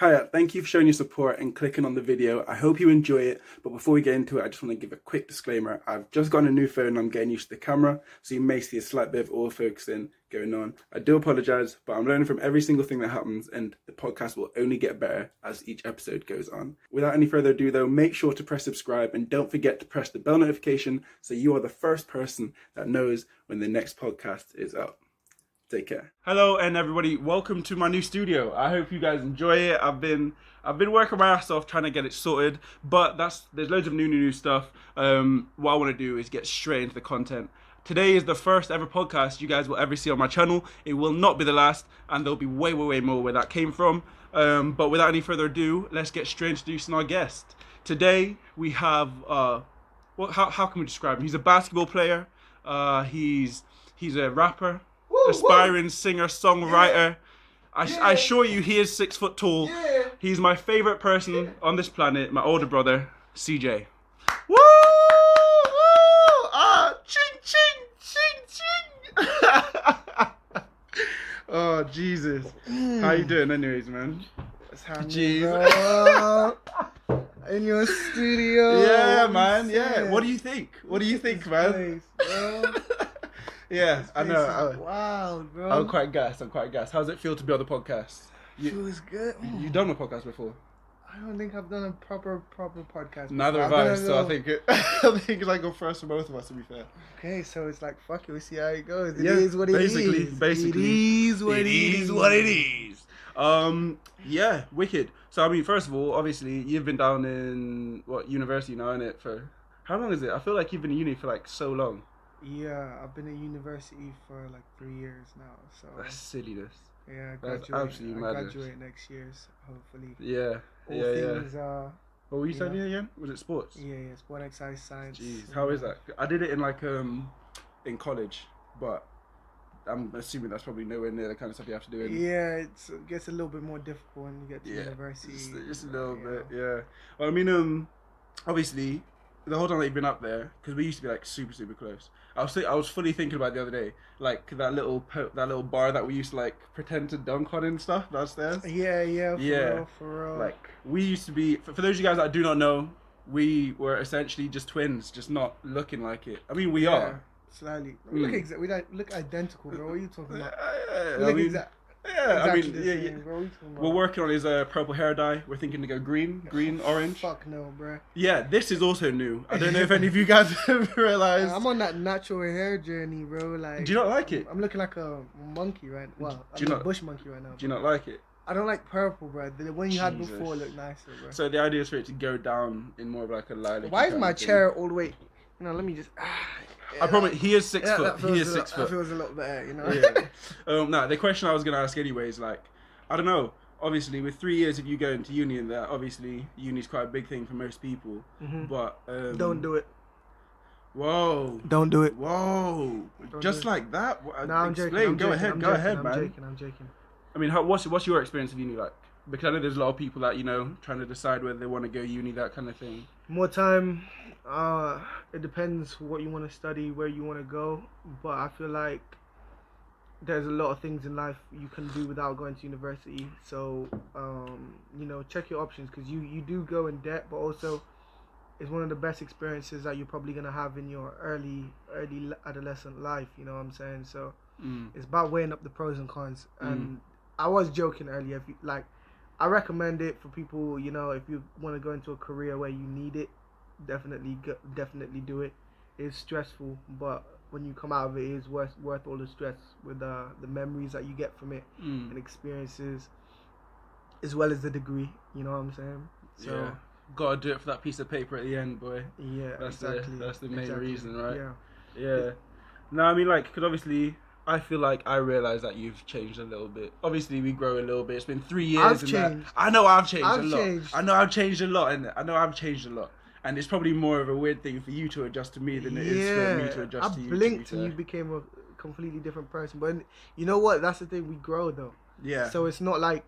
Hiya, uh, thank you for showing your support and clicking on the video. I hope you enjoy it. But before we get into it, I just want to give a quick disclaimer. I've just gotten a new phone and I'm getting used to the camera, so you may see a slight bit of autofocusing going on. I do apologize, but I'm learning from every single thing that happens and the podcast will only get better as each episode goes on. Without any further ado though, make sure to press subscribe and don't forget to press the bell notification so you are the first person that knows when the next podcast is up. Take care. Hello and everybody, welcome to my new studio. I hope you guys enjoy it. I've been I've been working my ass off trying to get it sorted, but that's there's loads of new new new stuff. Um, what I want to do is get straight into the content. Today is the first ever podcast you guys will ever see on my channel. It will not be the last, and there'll be way way way more where that came from. Um, but without any further ado, let's get straight introducing our guest. Today we have uh, what how how can we describe him? He's a basketball player. Uh, he's he's a rapper aspiring singer songwriter. I, I assure you, he is six foot tall. He's my favorite person on this planet. My older brother, CJ. Woo! Woo! Ah, ching ching ching ching. oh Jesus! How you doing, anyways, man? What's happening, Jeez. bro? In your studio. Yeah, man. Yeah. What do you think? What do you think, man? Place, bro. Yeah, I know. Is I, Wild, bro. I'm quite gassed. I'm quite gassed. How does it feel to be on the podcast? You, Feels good. you done a podcast before? I don't think I've done a proper, proper podcast. Neither have before. I, so I think it, I think it's like a first for both of us. To be fair, Okay, so it's like fuck it. We see how it goes. It Yeah, is what it is. basically- basically, it is what it is what it is. Um, yeah, wicked. So I mean, first of all, obviously you've been down in what university now, innit? For how long is it? I feel like you've been in uni for like so long. Yeah, I've been at university for like three years now. So That's silliness. yeah, I that's graduate. absolute I graduate next year, so hopefully. Yeah, All yeah, yeah. things, uh, What were you yeah. studying again? Was it sports? yeah, yeah, sport exercise science. Jeez, how is that? I did it in like um in college, but I'm assuming that's probably nowhere near the kind of stuff you have to do in Yeah, it gets a little bit more difficult when you get to Yeah, university. just, just a little Yeah. bit, yeah. Well, I mean, um, obviously, the whole time that you've been up there, because we used to be like super, super close. I was, thi- I was fully thinking about the other day, like that little, po- that little bar that we used to like pretend to dunk on and stuff downstairs. Yeah, yeah, for Yeah, real, for real. Like we used to be. For, for those of you guys that do not know, we were essentially just twins, just not looking like it. I mean, we Yeah, are. Slightly. We look Mm. exa- we don't look identical, bro. What are you talking about? Yeah, We I look mean, exa- yeah, I mean, yeah, yeah. bro. We're working on his uh, purple hair dye. We're thinking to go green, green, orange. Fuck no, bro. Yeah, this is also new. I don't know if any of you guys have realized. I'm on that natural hair journey, bro. Like, Do you not like it? I'm looking like a monkey right. Well, Do you I'm a not- bush monkey right now. Do you not like it? I don't like purple, bro. The one you had before looked nicer, bro. So the idea is for it to go down in more of like a lilac. Why is my chair all the way? You know, let me just. I promise he is six Yeah, foot. He is six lot, foot. That feels a lot better, you know. yeah. Um, no, the question I was gonna ask anyway is like, I don't know. Obviously, with three years of you going to uni and that, obviously uni's quite a big thing for most people. Mhm. But um, Don't do it. Whoa. Don't do it. Whoa. Don't Just do it. like that? What- No, I'm Explain. joking. I'm go joking, ahead. I'm go joking, ahead, I'm man. joking. I'm joking. I mean, how, what's what's your experience of uni like? Because I know there's a lot of people that you know trying to decide whether they want to go uni, that kind of thing. More time. Uh, it depends what you want to study, where you want to go. But I feel like there's a lot of things in life you can do without going to university. So, um, you know, check your options because you you do go in debt, but also it's one of the best experiences that you're probably gonna have in your early early adolescent life. You know what I'm saying? So Mm. it's about weighing up the pros and cons. And I was joking earlier. If you, like, I recommend it for people. You know, if you want to go into a career where you need it, definitely go, definitely do it. It's stressful, but when you come out of it, it's worth worth all the stress with uh, the memories that you get from it Mm. and experiences, as well as the degree. You know what I'm saying? So yeah. Gotta do it for that piece of paper at the end, boy. yeah, That's the- exactly. that's the main exactly. reason, right? Yeah. Yeah. No, I mean, like, because obviously, I feel like I realize that you've changed a little bit. Obviously, we grow a little bit. It's been three years. I've and that- changed. I know I've changed a I've lot. changed. I know I've changed a lot, and I know I've changed a lot. And it's probably more of a weird thing for you to adjust to me than it is for me to adjust I to you. I blinked and you became a completely different person. But you know what? That's the thing. We grow though. Yeah. So it's not like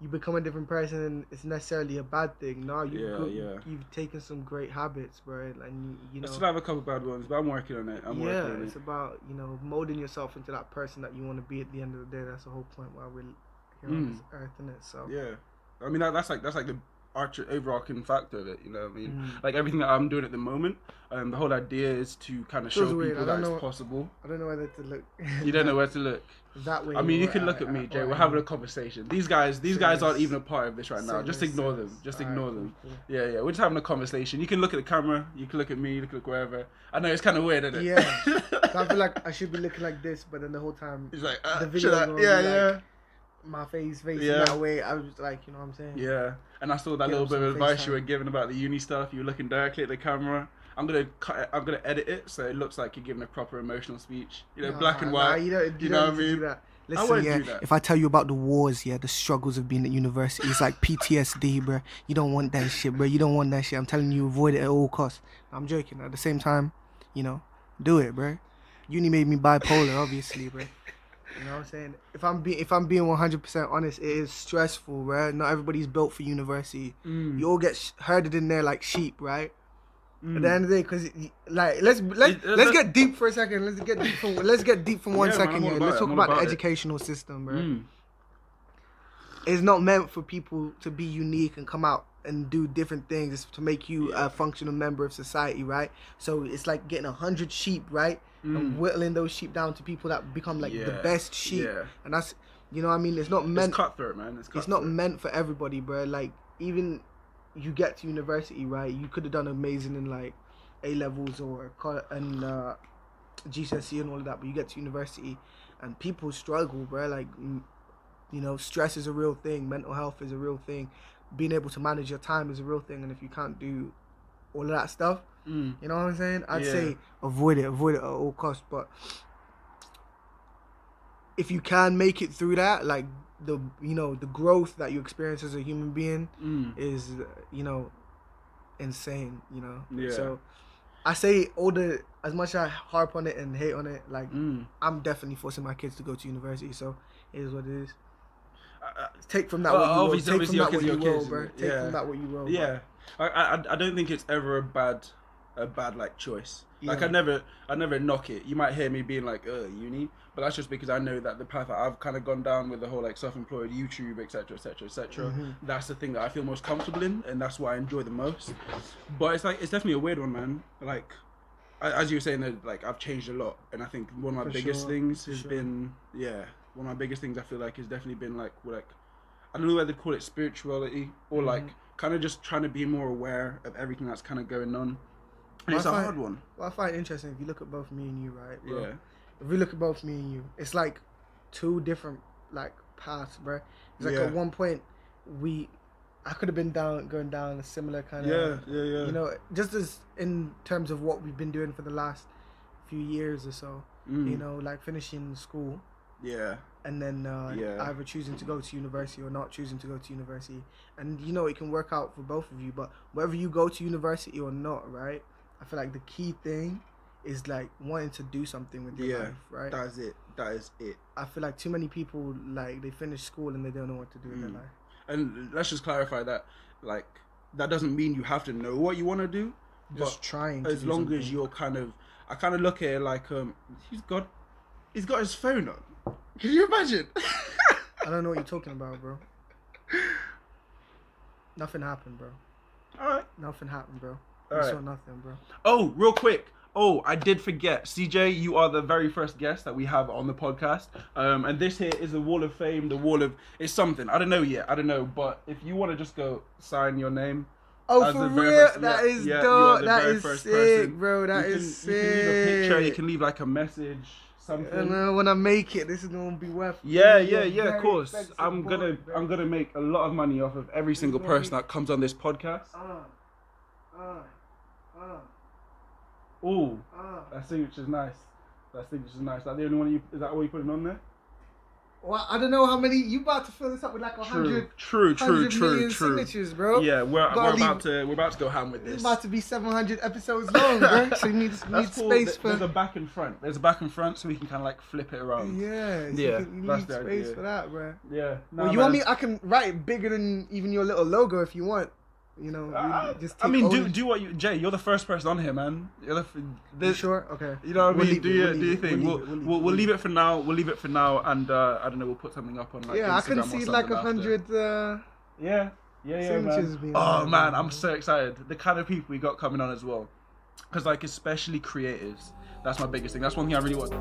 you become a different person and it's necessarily a bad thing. No, you've Yeah, go- yeah. you've taken some great habits, bro. And you, you I still have a couple bad ones, but I'm working on it. I'm yeah, working on it's about you know molding yourself into that person that you want to be at the end of the day. That's the whole point why we're here on Mm. this earth, isn't it? So Yeah. I mean, that, that's like that's like the arch- overarching factor of it. You know, what I mean, Mm. like everything that I'm doing at the moment. Um, the whole idea is to kind of show people weird, that it's know- possible. I don't know whether to look. You don't know where to look. that way. I mean, you can look at me, Jay. We're having a conversation. These guys, these guys aren't even a part of this right now. Just ignore them. Just ignore them. cool. Yeah, yeah. We're just having a conversation. You can look at the camera. You can look at me. You can look wherever. I know it's kind of weird, isn't it? Yeah. I feel like I should be looking like this, but then the whole time He's like, uh, the video I- yeah, yeah. My face facing Yeah. that way. I was like, you know what I'm saying? Yeah, and I saw that Get little bit of advice you were giving about the uni stuff. You were looking directly at the camera. I'm gonna cut. It, I'm gonna edit it so it looks like you're giving a proper emotional speech. You know, Nah, black and nah, white. you don't, you you don't know what I mean? that. Listen, won't yeah, do that. if I tell you about the wars, yeah, the struggles of being at university, it's like PTSD, bro. You don't want that shit, bro. You don't want that shit. I'm telling you, avoid it at all costs. I'm joking. At the same time, you know, do it, bro. Uni made me bipolar, obviously, bro. You know what I'm saying? If I'm being if I'm being 100% honest, it is stressful, bro. Not everybody's built for university. Mm. You all get sh- herded in there like sheep, right? Mm. At the end of the day, because like let's let's It- uh, let's that- get deep for a second. Let's get deep for let's get deep for one Yeah, second I'm here. Let's it, talk I'm about, the it. educational system, bro. Mm. It's not meant for people to be unique and come out and do different things. To make you Yeah. a functional member of society, right? So it's like getting a hundred sheep, right, Mm. and whittling those sheep down to people that become like the best sheep, yeah. and that's you know what I mean. It's not meant It's cutthroat, man. It's, it's not meant for everybody, bro. Like even you get to university, right? You could have done amazing in like A levels or and uh, GCSE and all of that, but you get to university and people struggle, bro. Like you know, stress is a real thing. Mental health is a real thing. Being able to manage your time is a real thing, and if you can't do all of that stuff, Mm. you know what I'm saying? I'd Yeah. say avoid it, avoid it at all costs. But if you can make it through that, like the you know the growth that you experience as a human being Mm. is you know insane. You know. Yeah. So I say all the as much as I harp on it and hate on it, like Mm. I'm definitely forcing my kids to go to university. So it is what it is. I- Take from that Well, what you will. Take from that what your will, bro. Take Yeah. from that what you will. Yeah, I, I I don't think it's ever a bad a bad like choice. Like I never I never knock it. You might hear me being like, "Uh, uni," but that's just because I know that the path that I've kind of gone down with the whole like self-employed YouTube, etc., etc., etc. That's the thing that I feel most comfortable in, and that's what I enjoy the most. But it's like it's definitely a weird one, man. Like as you were saying, like I've changed a lot, and I think one of my For biggest sure, things has sure. been yeah, one of my biggest things I feel like has definitely been like like I don't know whether to call it spirituality or Mhm. like kind of just trying to be more aware of everything that's kind of going on. And I it's a find- hard one. Well, I find it interesting if you look at both me and you, right? bro? Yeah. If we look at both me and you, it's like two different like paths, bro. It's like Yeah. at one point we, I could have been down going down a similar kind of, Yeah, yeah, yeah. you know, just as in terms of what we've been doing for the last few years or so. Mm. You know, like finishing school Yeah. and then uh, Yeah. either choosing to go to university or not choosing to go to university. And you know, it can work out for both of you. But whether you go to university or not, right? I feel like the key thing is like wanting to do something with your Yeah. life, right? That is it. That is it. I feel like too many people like they finish school and they don't know what to do in their Mm. life. And let's just clarify that, like, that doesn't mean you have to know what you want to do. Just trying. As long something. as you're kind of, I kind of look at it like, um, he's got, he's got his phone on. Can you imagine? I don't know what you're talking about, bro. Nothing happened, bro. All right. Nothing happened, bro. All I right. saw nothing, bro. Oh, real quick. Oh, I did forget. CJ, you are the very first guest that we have on the podcast. Um, and this here is the Wall of Fame, the Wall of. It's something. I don't know yet. I don't know. But if you want to just go sign your name. Oh, for real? first- That yeah, is yeah, dope. That is sick, person. bro. That you is can, You can leave a picture. You can leave like a message, something. And uh, when I make it, this is gonna be worth. Yeah, yeah, yeah. Of course, I'm gonna, bro. I'm gonna make a lot of money off of every single person that comes on this podcast. Uh, uh, uh, Ooh, uh. that signature is nice. That signature is nice. Is that the only one you? Is that what you putting on there? Well, I don't know how many. You about to fill this up with like a True, hundred, true, true, hundred true, million true. signatures, bro. Yeah, we're, Gotta we're leave- about to we're about to go ham with this. It's this. about to be seven hundred episodes long, bro. So you need, That's need cool. space There- for. There's a back and front. There's a back and front, so we can kind of like flip it around. Yeah, so Yeah, you, can, you that's need the space idea. for that, bro. Yeah. well, nah, you want me? man. I can write it bigger than even your little logo if you want. You know, Uh, just I mean, do do what you, Jay. You're the first person on here, man. You're the. f- You sure? Okay. You know what I We'll mean? leave do your we'll do your thing. we'll We'll leave it, we'll, we'll leave it for now. We'll leave it for now, and uh, I don't know. We'll put something up on like yeah, I can see like a hundred. Uh, Yeah, yeah, yeah, man. Oh man, man. I'm so excited. The kind of people we got coming on as well, because like especially creatives. That's my biggest thing. That's one thing I really want.